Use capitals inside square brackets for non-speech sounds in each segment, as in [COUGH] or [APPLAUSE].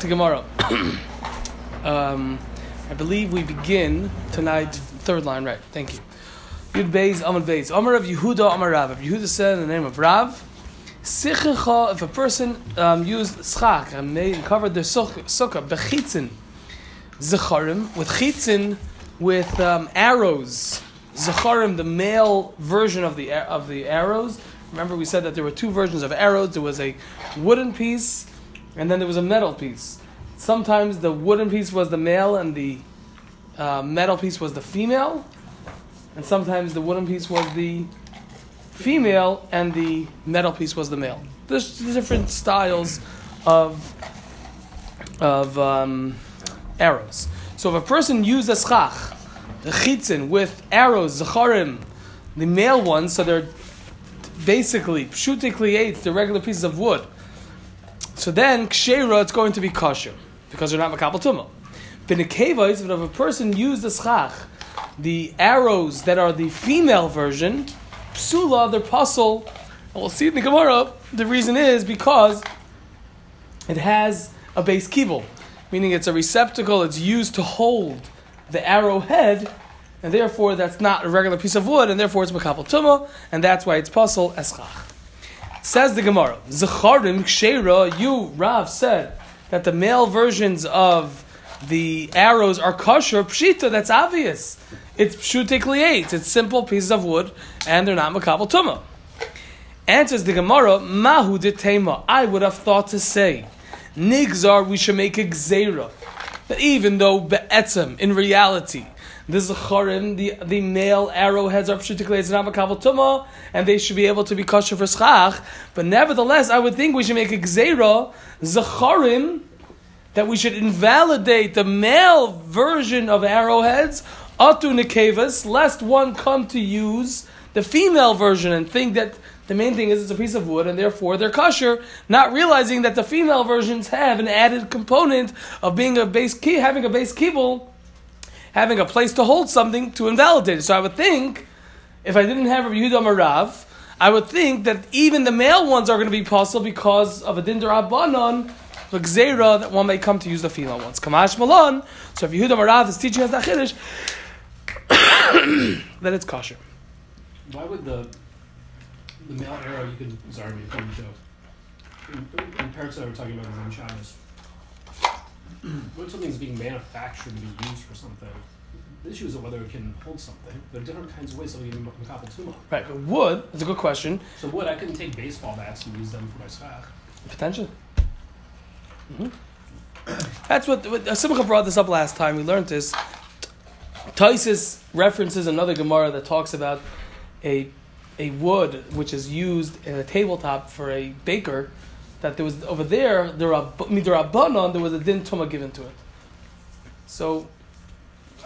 to Gemara. um, I believe we begin tonight, third line, right? Thank you. Yud Beis, Amud Beis. Amar Rav Yehuda, Amar Rav. If Yehuda said in the name of Rav, Sichecha, if a person um, used schach and and covered their sukkah, bechitzin, zecharim, with chitzin, with um, arrows, zecharim, the male version of the of the arrows. Remember, we said that there were two versions of arrows. There was a wooden piece and then there was a metal piece. Sometimes the wooden piece was the male and the uh, metal piece was the female, and sometimes the wooden piece was the female and the metal piece was the male. There's different styles of of um, arrows. So if a person used a schach, the chitzin with arrows, zacharim, the male ones, so they're basically pshutikli eight, the regular pieces of wood so then, kshera, it's going to be kosher because they're not makabel tumah. Binekevais, but if a person used the schach, the arrows that are the female version, psula, they're pasul. We'll see in the Gemara. The reason is because it has a base kibble, meaning it's a receptacle. It's used to hold the arrow head, and therefore that's not a regular piece of wood, and therefore it's makabel tumah, and that's why it's pasul eschach. Says the Gemara, Zecharim Kshera, you, Rav, said that the male versions of the arrows are kosher, pshita, that's obvious. It's pshutikli eight, it's simple pieces of wood, and they're not makabel tuma. Answers the Gemara, Mahu de tema. I would have thought to say, Nigzar, we should make a gzera. That even though be'etzem, in reality, the zecharim, the, the male arrowheads are particularly not tuma, and they should be able to be kosher for schach. But nevertheless, I would think we should make a gzeira zecharim that we should invalidate the male version of arrowheads atu nekevas, lest one come to use the female version and think that the main thing is it's a piece of wood and therefore they're kosher, not realizing that the female versions have an added component of being a base key, having a base kibble having a place to hold something to invalidate it. So I would think, if I didn't have Rabbi Yehuda Marav, I would think that even the male ones are going to be possible because of a dindar abanon, the gzera that one may come to use the female ones. Kamash Malon. So if Yehuda Marav is teaching us [COUGHS] that chiddush, then it's kosher. Why would the the male arrow you can sorry me from the show? In, parents that were talking about in Shabbos when something's being manufactured to be used for something, the issue isn't whether it can hold something. There are different kinds of ways something can makabel tuma. Right, but wood is a good question. So wood, I couldn't take baseball bats and use them for my schach. Potentially. Mm-hmm. That's what, what Simcha brought this up last time. We learned this. Taisis references another Gemara that talks about a a wood which is used in a tabletop for a baker that there was over there the midrabanon there was a din tuma given to it. So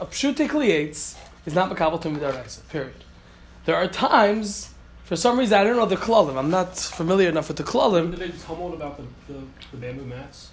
a pshutiklietz is not makabel to midaraisa. Period. There are times, for some reason, I don't know the klalim. I'm not familiar enough with the klalim. Did they tumbled about the, the, the bamboo mats?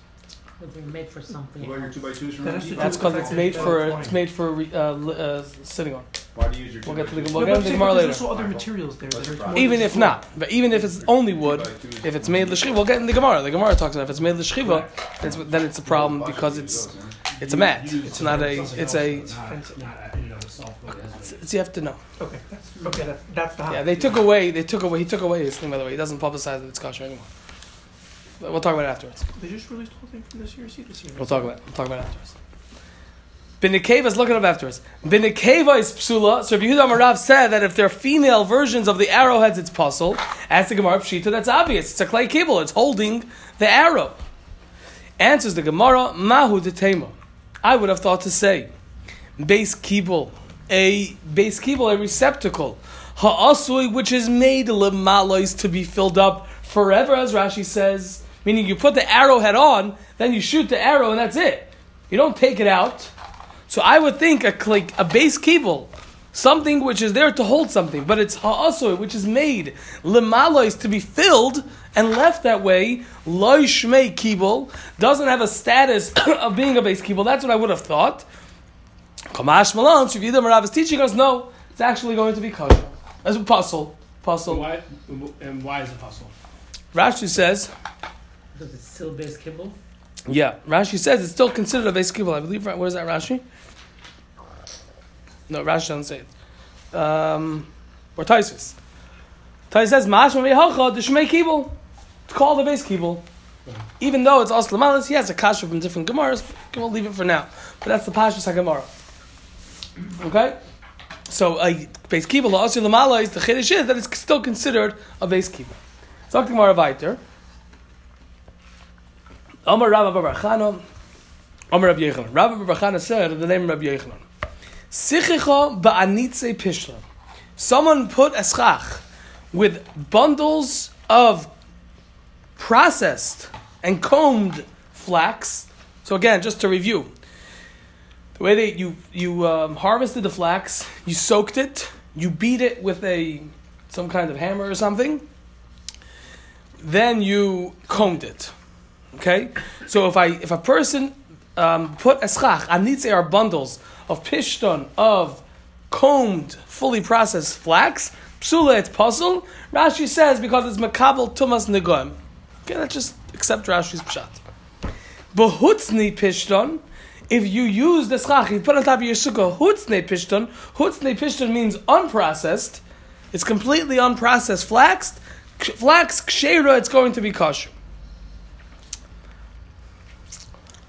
They're made for something. What two by twos from That's because it's made for it's made for uh, uh, sitting on. Why do you use your We'll get to the we'll get to the Gemara later. There's also other materials there. that are Even if not, but even if it's only wood, if it's made l'shchiva, we'll get in the Gemara. The Gemara talks about if it's made l'shchiva, it's, then it's a problem because it's it's a mat. It's not a it's a Not, not in and of itself, but it has it's, you have to know. Okay, that's okay. That's that's the Yeah, they took away they took away he took away his thing by the way. He doesn't publicize that it's kosher anymore. But we'll talk about it afterwards. They just released the whole thing from this year. See this year. We'll talk about it. We'll talk about it afterwards. Binikeva is looking up after us. Binikeva is psula. So if Yehuda Marav said that if they're female versions of the arrowheads, it's pasul. As the Gemara Pshita, that's obvious. It's a clay cable. It's holding the arrow. Answers the Gemara, Mahu de I would have thought to say, base kibble, a base kibble, a receptacle, ha'asui, which is made lemalois to be filled up forever, as Rashi says. Meaning you put the arrowhead on, then you shoot the arrow, and that's it. You don't take it out. So I would think a like a base kibble, something which is there to hold something, but it's ha'asui, which is made lemalois to be filled and left that way. Loy shmei kibble doesn't have a status [COUGHS] of being a base kibble. That's what I would have thought. Kamash Malon, Shivida Marav is teaching us no, it's actually going to be kosher. As a pasul, And pasul. why, and why is it pasul? Rashi says Because it's still base kibble. Yeah, Rashi says it's still considered a base kibbutz. I believe. Where is that Rashi? No, Rashi doesn't say it. Um, or Taisus. Taisus says Mashma ve'hacha the shmei kibbutz. It's called a base kibul. Even though it's Aslam Malis, he has a kasha from different Gemaras. We'll leave it for now. But that's the Pashas HaGemara. Okay? So a base kibul, Aslam Lamala, is the Chiddush is that it's still considered a base kibul. Die Gemara weiter. Amar Rabba Bar Chana, Amar Rabbi Yochanan. Rabba Bar Chana said the name of Rabbi Yochanan, Ba'anitze pishla. Someone put a schach with bundles of processed and combed flax. So again, just to review, the way that you you um, harvested the flax, you soaked it, you beat it with a some kind of hammer or something, then you combed it. Okay, so if I if a person um, put eschach anitze are bundles of pishton of combed, fully processed flax, psula it's pasul. Rashi says because it's makabel tumas negoim. Okay, let's just accept Rashi's pshat. Behutzni pishton. If you use the schach, you put on top of your sukkah hutzne pishton. Hutzne pishton means unprocessed. It's completely unprocessed flax. Flax kshera, it's going to be kosher.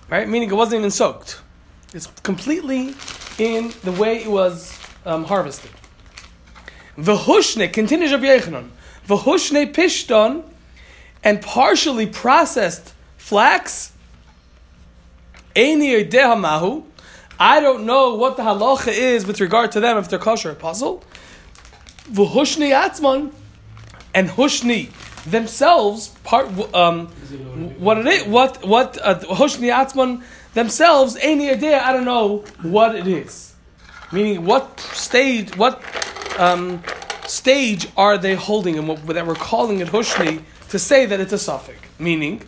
Right, meaning it wasn't even soaked. It's completely in the way it was um, harvested. V'hushne continues Rabbi Yochanan. V'hushne pishton and partially processed flax. I don't know what the halacha is with regard to them if they're kosher or pasul. V'hushni atzman and hushni themselves part um, what it is what what uh, hushni atzman themselves any idea I don't know what it is. Meaning what stage what um, stage are they holding and what that we're calling it hushni to say that it's a suffix? Meaning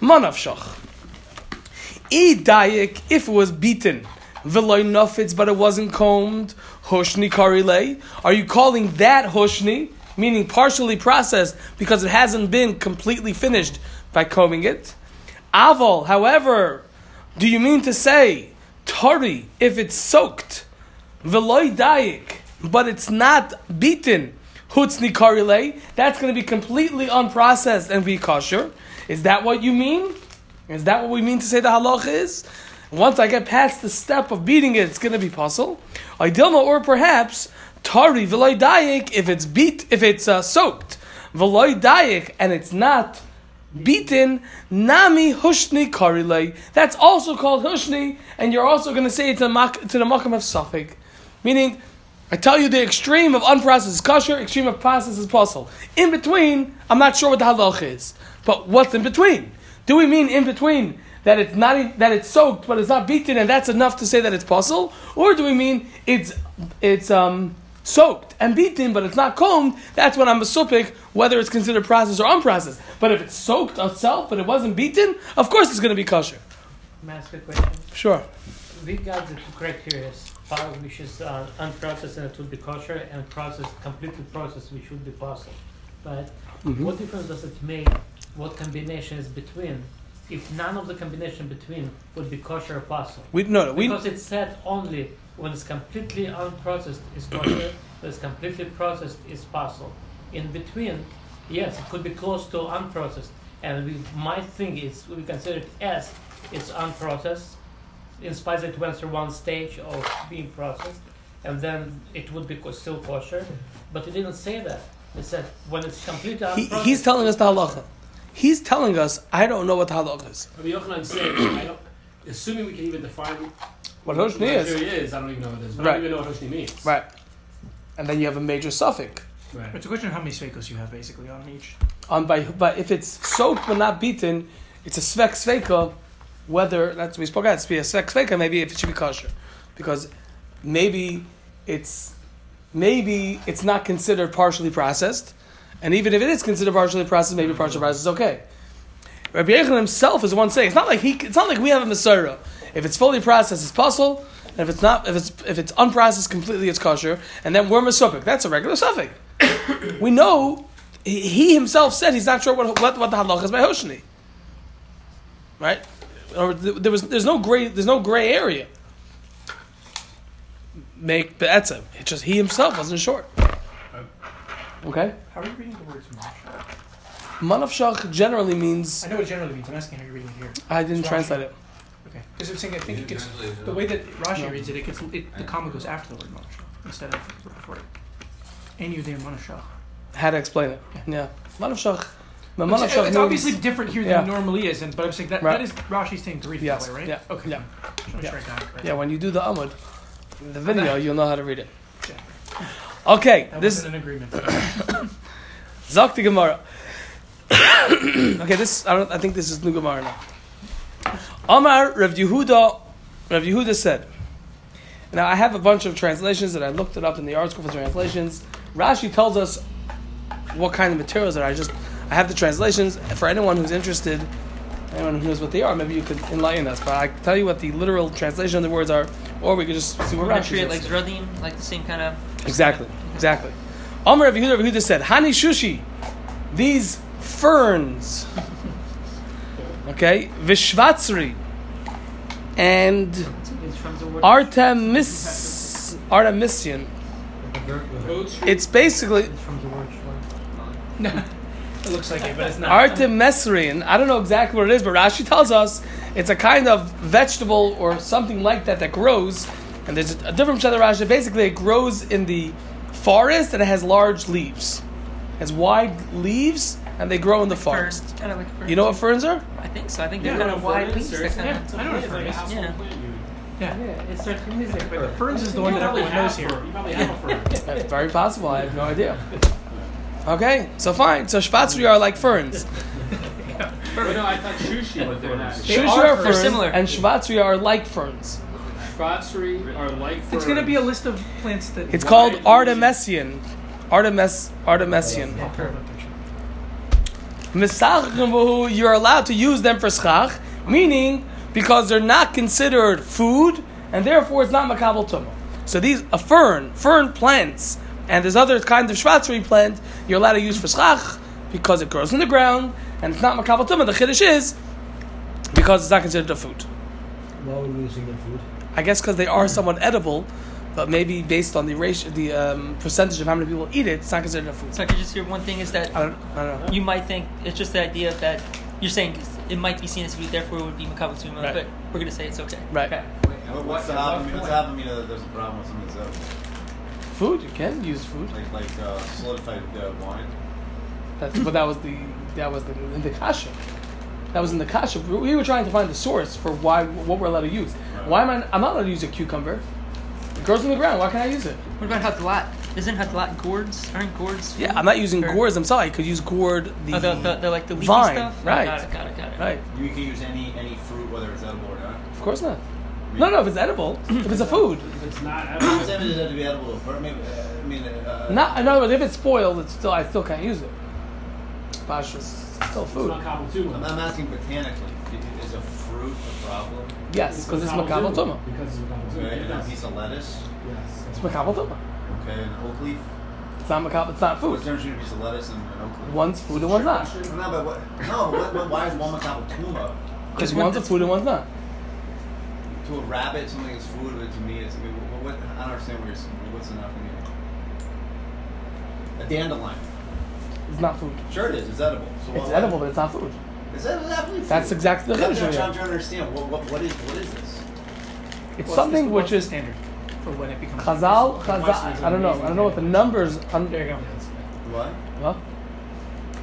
manav shach. E dayik if it was beaten veloy nofitz but it wasn't combed hushni karile are you calling that hushni meaning partially processed because it hasn't been completely finished by combing it. Aval, however, do you mean to say tari if it's soaked, veloy dayik, but it's not beaten, hutzni karile, that's going to be completely unprocessed and be kosher. Is that what you mean? Is that what we mean to say the halach is? Once I get past the step of beating it, it's going to be pasul. Idilma, or perhaps tari v'loy dayik if it's beat if it's uh, soaked v'loy dayik and it's not beaten nami hushni karilei that's also called hushni and you're also going to say it to mak- to the makam of suffix meaning I tell you the extreme of unprocessed is kosher, extreme of processed is pasul. In between, I'm not sure what the halach is. But what's in between? Do we mean in between that it's not that it's soaked but it's not beaten and that's enough to say that it's pasul, or do we mean it's it's um soaked and beaten, but it's not combed, that's when I'm a supik, whether it's considered processed or unprocessed. But if it's soaked itself, but it wasn't beaten, of course it's going to be kosher. May I ask a question? Sure. We got the two criteria. Part which is uh, unprocessed and it would be kosher, and processed, completely processed, which would be possible. But Mm-hmm. what difference does it make? What combination is between? If none of the combination between would be kosher or possible? We no, no we Because it's said only when it's completely unprocessed is kosher, [COUGHS] when it's completely processed is possible. In between, yes, it could be close to unprocessed, and we might think it's we consider it as it's unprocessed, in spite that it went through one stage of being processed, and then it would be still kosher. But he didn't say that. It said when it's completely he, he's telling us the halacha. He's telling us I don't know what the halacha is. Rabbi Yochanan said, I don't, assuming we can even define What what Hoshni is. criteria is, I don't even know what it is. But I Right. don't even know what Hoshni means. Right. And then you have a major suffix. Right. It's a question of how many sveikos you have basically on each. On by but if it's soaked but not beaten, it's a svek sveika. Whether that's we spoke out, it's be a svek sveika. Maybe if it should be kosher, because maybe it's maybe it's not considered partially processed, and even if it is considered partially processed, maybe partially processed is okay. Rabbi Yechon himself is the one saying it's not like he. It's not like we have a Masorah. If it's fully processed, it's possible. And if it's not, if it's if it's unprocessed completely, it's kosher. And then we're masupik. That's a regular suffix. [COUGHS] we know he, he himself said he's not sure what what, what the halach is by Hoshni. Right? or there was there's no gray there's no gray area. Make be'etzem. It's just he himself wasn't short. Okay. How are you reading the words manashach? Manavshach generally means I know what it generally means. I'm asking how you're reading it here. I didn't translate it. Okay. Because I'm saying I think it gets the way that Rashi No. reads it, it gets it, the comma goes after the word manashach instead of before it. And you there manashach. How to explain it? Yeah. Manavshach. It's, Manavshach it's obviously different here Yeah. than it normally is, and but I'm saying that Right. that is Rashi's saying to read it Yes. that way, right? Yeah. Okay. Yeah. Yeah. sure I got yeah. When you do the amud, the video, you'll know how to read it. Okay. Okay. That This wasn't an agreement. [COUGHS] Zok the Gemara. [COUGHS] okay, this I don't. I think this is new Gemara now. Amar Rav Yehuda. Rav Yehuda said. Now I have a bunch of translations that I looked it up in the article for translations. Rashi tells us what kind of materials are. I just I have the translations for anyone who's interested. Anyone who knows what they are, maybe you could enlighten us. But I can tell you what the literal translation of the words are, or we could just see what Rashi treat says. like Zradim, like the same kind of. Exactly, exactly. Amr Rav Yehuda, Rav Yehuda said, Hani Shushi, these ferns, [LAUGHS] okay, Vishvatsri, and It's from the word. Artemis, Artemisian. It's basically It's from the word short. no, it looks like it, but it's not. Artemisian. I don't know exactly what it is, but Rashi tells us it's a kind of vegetable or something like that that grows. And there's a different in Rashi. Basically, it grows in the forest and it has large leaves. It has wide leaves and they grow in the forest. Kind of like ferns. You know what ferns are? I think so. I think Yeah. they're kind of wide leaves. They're kind Yeah, of. I know what a fern Like a is. Yeah. Yeah. Yeah, it's certain music. But the ferns is the one that everyone knows here. You probably have a [LAUGHS] fern. Very possible. I have no idea. Okay, so fine. So Shvatsri are like ferns. [LAUGHS] But no, I thought shushi was there. They Shushu are are ferns. ferns, similar. and Shvatsri are like ferns. Shvatsri are like ferns. It's gonna be a list of plants that. It's called leaves? Artemisian. Artemis, Artemisian. Yeah, put up a picture. Misach you're allowed to use them for schach, meaning because they're not considered food, and therefore it's not makabel tumah. So these a fern, fern plants, and there's other kind of shvatzri plant you're allowed to use for schach because it grows in the ground and it's not makabel tumah. The chiddush is because it's not considered a food. Why would we using the food? I guess because they are somewhat edible, but maybe based on the ratio, the um, percentage of how many people eat it, it's not considered a food. So I could just hear one thing is that I don't, I don't know. you might think it's just the idea that you're saying it might be seen as food, therefore it would be makabel tumah, Right. but we're gonna say it's okay. Right. Okay. What, what's the happening? What's happening? Uh, there's a problem with some of this edible, Food, you can use food. like like uh, solidified uh, wine. That's, but that was the that was the in the kasha. That was in the kasha. We were trying to find the source for why what we're allowed to use. Why am I? I'm not allowed to use a cucumber. It grows in the ground. Why can't I use it? What about hatalat? Isn't hatalat gourds? Aren't gourds? Yeah. I'm not using Or- gourds. I'm sorry. I could use gourd the, Oh, the, the, the like the leafy vine. stuff. Right. Got it. Got it. Got it. right. You can use any any fruit, whether it's edible or not. Of course not. No, no. If it's edible, [CLEARS THROAT] if it's a food, If it's not Does [CLEARS THROAT] edible, that mean it have to be edible? Or maybe, uh, I mean, uh, not. In other words, if it's spoiled, it's still I still can't use it. Pashas, it's still it's food. not kabel I'm. I'm asking botanically. Is a fruit a problem? Yes, because it's makabel tumah. Because it's makabel tumah. Okay, and a piece of lettuce. Yes. It's makabel tumah. Okay, an oak leaf. It's not makabel. It's not What's food. the difference between a piece of lettuce and an oak leaf? One's food and one's not. No, but what? No, what, what, why is one makabel tuma? Because one's a food and one's not. To a rabbit, something is food, but to me, it's. I mean, what, what, I don't understand what you're. What's enough for me? A dandelion. It's not food. Sure, it is. It's edible. So It's edible, but it's not food. Is that definitely food? That's exactly the That's chiddush. I'm trying to understand. What, what, what is what is this? It's What's something the- which is standard for when it becomes. Chazal. Chazal. I don't know. I don't know what the numbers. Un- There you go. What? Well,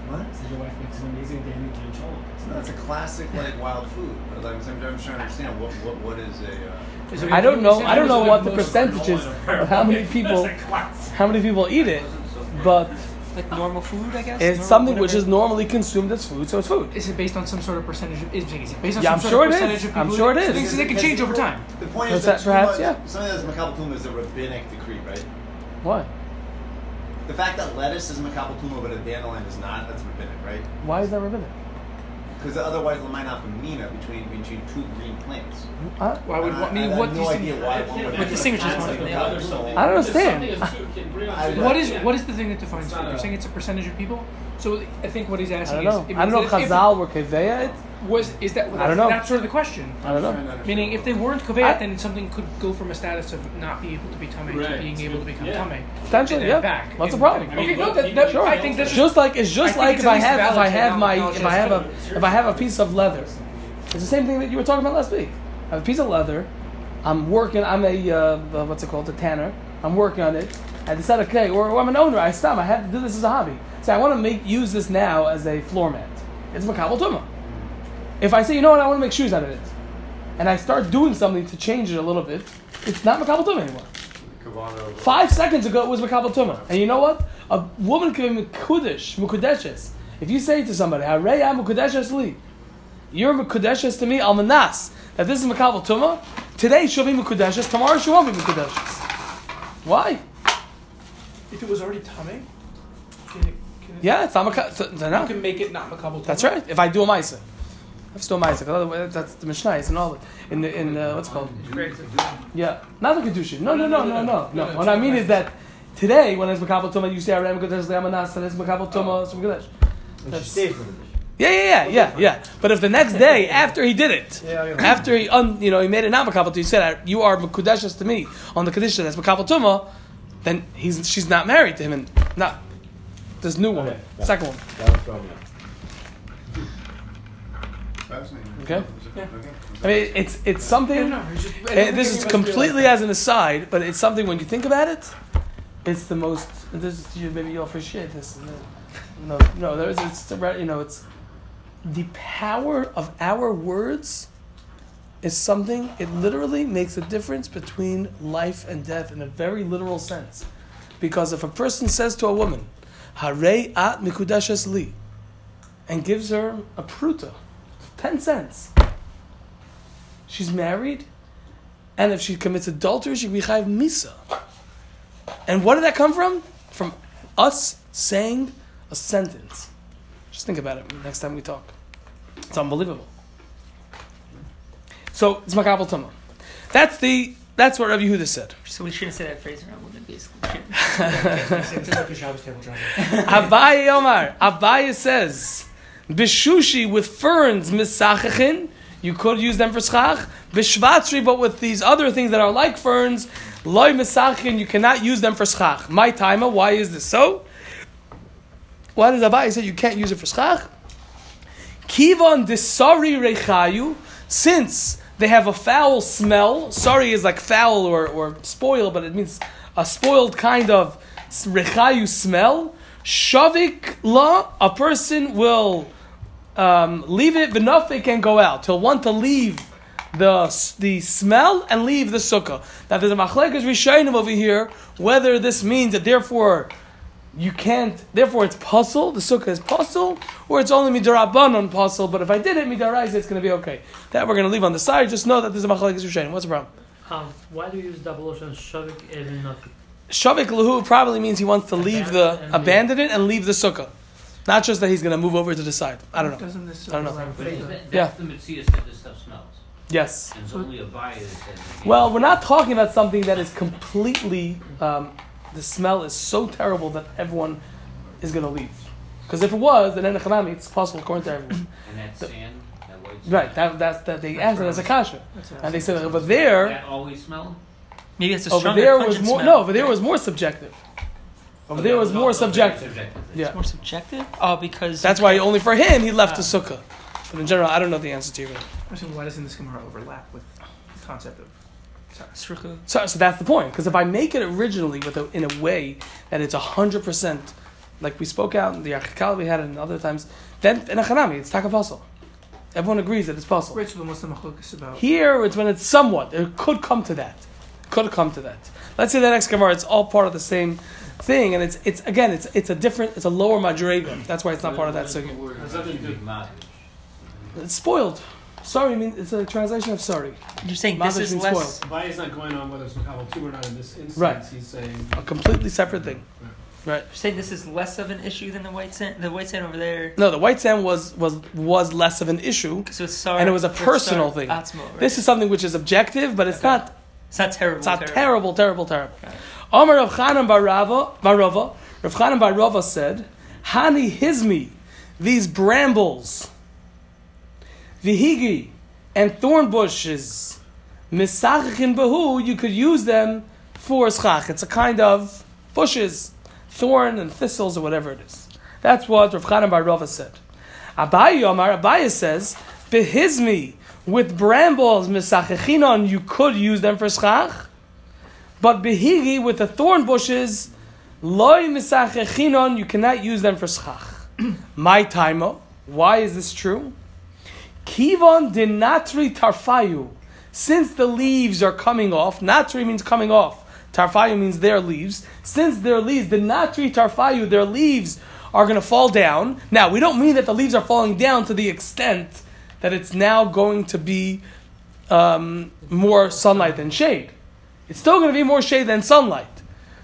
What? So your wife makes an amazing Danny Giancolo. No, it's a classic like [LAUGHS] wild food. But like, I'm, I'm trying to understand what what, what is a. Uh, Is it- I don't know. I don't know what the most- percentage is of how many people [LAUGHS] That's a class. how many people eat it, but Like normal food, I guess. it's Normal something which is normally consumed as food, so it's food. Is it based on some sort of percentage? Of, is it based on Yeah, some I'm sort sure of it is. percentage of people? I'm who- sure it so is. Things that can change over time. The point is Perhaps- that perhaps, much, yeah. something that's makabel is a rabbinic decree, right? Why? The fact that lettuce is makabel but a dandelion is not, that's rabbinic, right? Why is that rabbinic? Because otherwise, there might not be mina between between two green plants. Huh? Why would? Uh, and I mean, have what do no you idea think? why one would What distinguishes have one to from the makabel other? tumah. I don't understand. Something is too- can bring on I- two- What is yeah. what is the thing that defines It's food? You're saying it's a percentage of people. So I think what he's asking I asking don't know. is. I don't know means if that Chazal were keveya it, Was is that? I don't know. That's sort of the question. I don't know. Meaning, if they weren't I- then something could go from a status of not being able to be tame to being able to become Yeah. tame. Potentially, And yeah. back. What's the in- problem? I mean, Okay, no, that, that, sure. I think that's Just like it's just think like if I have if I have my if I have a if I have a piece of leather, it's the same thing that you were talking about last week. I have a piece of leather. I'm working. I'm a uh, uh, what's it called? A tanner. I'm working on it. I decide, okay, or, or I'm an owner. I stop. I have to do this as a hobby. So I want to make use this now as a floor mat. It's makabel tuma. If I say, you know what, I want to make shoes out of it, and I start doing something to change it a little bit, it's not makabel tuma anymore. Five seconds ago it was makabel tuma, and you know what? A woman can be mekudesh, mekudeshes. If you say to somebody, "Harei am mekudeshes li," you're mekudeshes to me, almanas. That this is makabel tuma. Today she'll be mekudeshes. Tomorrow she won't be mekudeshes. Why? if it was already tame, can it, can it, Yeah, it's not makabel. you No. can make it not makabel. That's right. If I do a ma'isa, I have to do a ma'isa. Otherwise, that's the mishnah It's and all of it. In the, in uh, what's it called yeah, not the kedushin. No, no, no, no, no, no. What I mean is that today, when it's makabel tuma, you say Aram Kodesh Le'amanas, and it's makabel tuma Shem Kodesh. That's- Yeah, yeah, yeah, yeah, yeah. But if the next day [LAUGHS] after he did it, after he un, you know he made it not makabel tuma, he said you are mekudeshes to me on the kedushin that's makabel tuma, then he's she's not married to him and not this new woman, Okay. second one. That was from you. Fascinating. Okay. I mean, it's it's something. No, it's just, I don't think this is completely as an aside, but it's something when you think about it, it's the most. This is, you, maybe you'll appreciate this. No, no, there's it's you know it's the power of our words is something. It literally makes a difference between life and death in a very literal sense, because if a person says to a woman, "Harei at mikudeshes li," and gives her a pruta, ten cents. She's married, and if she commits adultery, she can be chayiv misa. And what did that come from? From us saying a sentence. Just think about it next time we talk. It's unbelievable. So it's makabel tuma. That's the that's what Rabbi Yehuda said. So we shouldn't say that phrase around women, basically. [LAUGHS] It's like a Shabbos table drawing. Abaye Omar. Abaye says, Bishushi with ferns misachachin. You could use them for schach. Bishvatzri, but with these other things that are like ferns, loy misachin, you cannot use them for schach. My timer, why is this so? Why does Abaye say you can't use it for schach? Kivon disari rechayu, since they have a foul smell. Sorry is like foul or, or spoiled, but it means a spoiled kind of rechayu smell. Shavik la, a person will um, leave it, v'nafik and go out. He'll want to leave the the smell and leave the sukkah. Now there's a machlekes rishonim over here whether this means that therefore you can't, therefore it's pasul, the sukkah is pasul, or it's only midarabanon pasul, but if I did it midaraisa, it's going to be okay. That we're going to leave on the side, just know that there's a machlekes rishonim. What's the problem? Um, why do you use double ocean shavik el nothing? Shavik lahu probably means he wants to leave the, Abandon and abandon it and leave the sukkah. Not just that he's going to move over to the side. I don't know. Doesn't this I don't know. allow But for is the- that, Yeah. the Matthias that this stuff smells. Yes. And it's only Abaye that says. Well, we're not talking about something that is completely. Um, the smell is so terrible that everyone is going to leave. Because if it was, then in Echanami, it's possible according to [COUGHS] everyone. And that sand, that white sand. Right. That, that's that they asked it as a kasha, That's what and they said saying. over there, That always smell? Maybe it's a over stronger there was more. smell. No, over there was more subjective. Over there was more subjective. Yeah. It's more subjective? Oh, because That's why only for him he left the ah. sukkah. But in general, I don't know the answer to you. I'm saying, why doesn't this Gemara overlap with the concept of sorry. Srucha. So, so that's the point. Because if I make it originally with a, in a way that it's hundred percent, like we spoke out in the Achikal we had it in other times, then in a Chanami it's takafasal. Everyone agrees that it's possible. Right, so then what's the machlokas about? Here it's when it's somewhat. It could come to that. Could come to that. Let's say the next Gemara, it's all part of the same thing, and it's it's again it's it's a different it's a lower madrega. That's why it's not part of that sugya. Has nothing to do- It's spoiled. Sorry, I mean it's a translation of sorry. You're saying this is means less. spoiled. Why is not going on whether it's Makabal 2 or not in this instance. Right. He's saying. A completely separate thing. Right. You're saying this is less of an issue than the white sand. The white sand over there. No, the white sand was was was less of an issue. So sorry. And it was a personal thing. This is something which is objective, but it's Okay. not It's not terrible. It's not terrible, terrible, terrible. Omer Rav Chanan bar Rava, bar Rava, Rav Chanan bar Rava said, Hani hizmi, these brambles, vihigi, and thorn bushes, misachichin bahu, you could use them for schach. It's a kind of bushes, thorn and thistles or whatever it is. That's what Rav Chanan Bar Rava said. Abaye Omar, Abaye says, behizmi, with brambles, misachechinon, you could use them for schach, but behigi, with the thorn bushes, loy misachechinon, you cannot use them for schach. [CLEARS THROAT] My taimo, why is this true? Kivon dinatri tarfayu, since the leaves are coming off, natri means coming off, tarfayu means their leaves, since their leaves, the natri tarfayu, their leaves are going to fall down. Now, we don't mean that the leaves are falling down to the extent that it's now going to be um, more sunlight than shade. It's still going to be more shade than sunlight,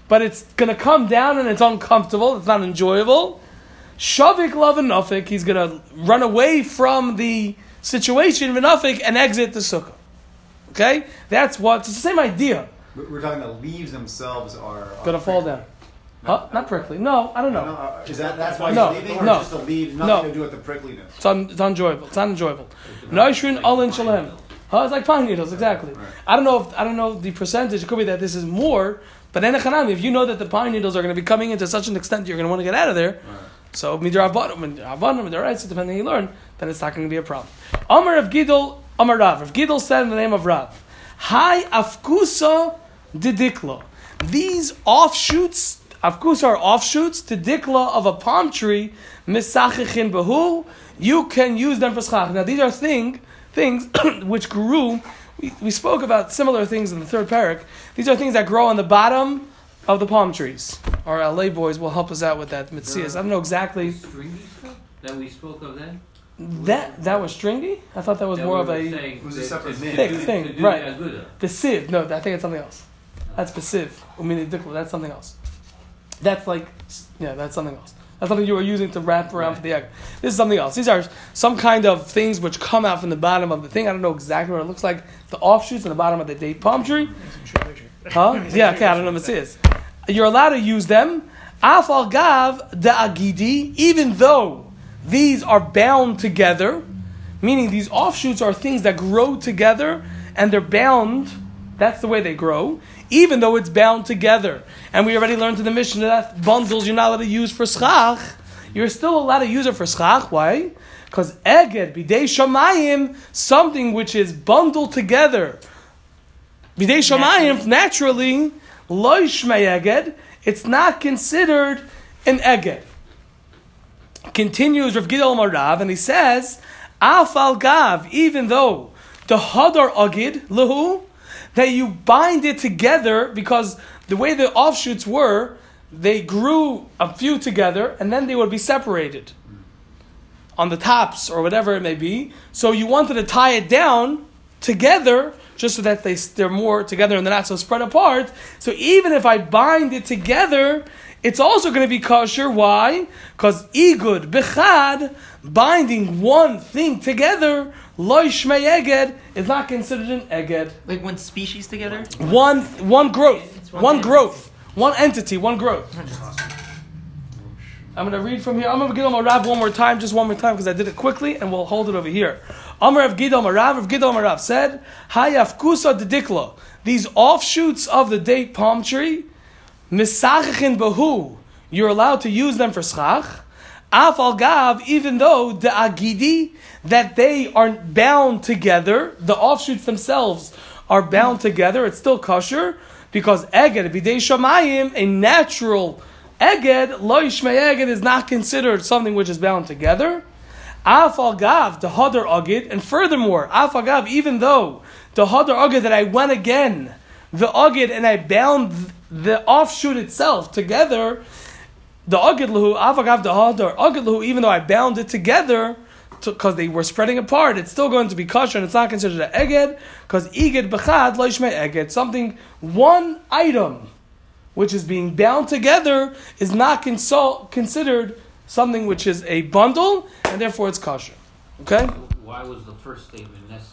but it's going to come down and it's uncomfortable. It's not enjoyable. Shavik love Nufik, he's going to run away from the situation of Nufik and exit the sukkah. Okay, that's what it's the same idea. We're talking the leaves themselves are, are Going to fall down. Huh? Not prickly. No, I don't know. no, uh, is that that's why No, you're leaving, or no, just the leaves, no. to do with the prickliness? It's, un, it's unenjoyable. It's not enjoyable. Noishrin alin shalem. Huh? It's like pine needles, exactly. I don't know if I don't know the percentage. It could be that this is more, but enechanami, if you know that the pine needles are going to be coming in to such an extent you're going to want to get out of there, so midrabanim, midrabanim, midrabanim, depending on how you learn, then it's not going to be a problem. Amar Rav Gidol, Amar Rav. If Gidol said in the name of Rav, Hi afkusa didikla. These offshoots, afkusa are offshoots to dikla of a palm tree, misachichin behu. You can use them for schach. Now these are thing, things [COUGHS] which grew. We, we spoke about similar things in the third parak. These are things that grow on the bottom of the palm trees. Our LA boys will help us out with that mitzias. I don't know exactly Stringy stuff that we spoke of then? that that was stringy. I thought that was That more we of a saying It was a to- separate to. Thick do- thing, to do right. the aguda. sieve. No, I think it's something else. That's the sieve. Umini dikla. That's something else. That's like yeah, that's something else. That's something you were using to wrap around for the egg. This is something else. These are some kind of things which come out from the bottom of the thing. I don't know exactly what it looks like. The offshoots on the bottom of the date palm tree. Huh? [LAUGHS] Yeah, okay, I don't know what this is. You're allowed to use them. Afal gav de agidi, even though these are bound together, meaning these offshoots are things that grow together and they're bound. That's the way they grow, even though it's bound together. And we already learned in the Mishnah that bundles you're not allowed to use for schach. You're still allowed to use it for schach. Why? Because eged bidei shamayim, something which is bundled together. Bidei shamayim, naturally, loy shmei eged, it's not considered an eged. Continues Rav Gidol Marav, and he says, Afal gav, even though the hadar agid lahu, that you bind it together because the way the offshoots were, they grew a few together and then they would be separated on the tops or whatever it may be. So you wanted to tie it down together just so that they, they're more together and they're not so spread apart. So even if I bind it together, it's also going to be kosher. Why? Because igud, bechad, binding one thing together, loy shmei eged, is not considered an eged. Like one species together. One, one growth, one, one growth, one entity, one growth. I'm going to read from here. I'm going to give him Rav one more time, just one more time, because I did it quickly, and we'll hold it over here. Amar Rav Gidom Rav, Rav Gidom Rav said, Hayaf kusa dedikla. These offshoots of the date palm tree, misachichin bahu, you're allowed to use them for schach. Afal gav, even though the agidi, that they are bound together, the offshoots themselves are bound together, it's still kosher, because eged, bidei shamayim, a natural eged, lo eged is not considered something which is bound together. Afal gav, the hadar agid, and furthermore, afal gav, even though the hadar agid that I went again, the agid, and I bound the offshoot itself together, the agid lahu, afal gav, the hadar lahu, even though I bound it together, because they were spreading apart, it's still going to be kosher, and it's not considered an eged, because eged bechad lo yishmei eged, something, one item, which is being bound together, is not consol- considered something which is a bundle, and therefore it's kosher. Okay? Why was the first statement necessary?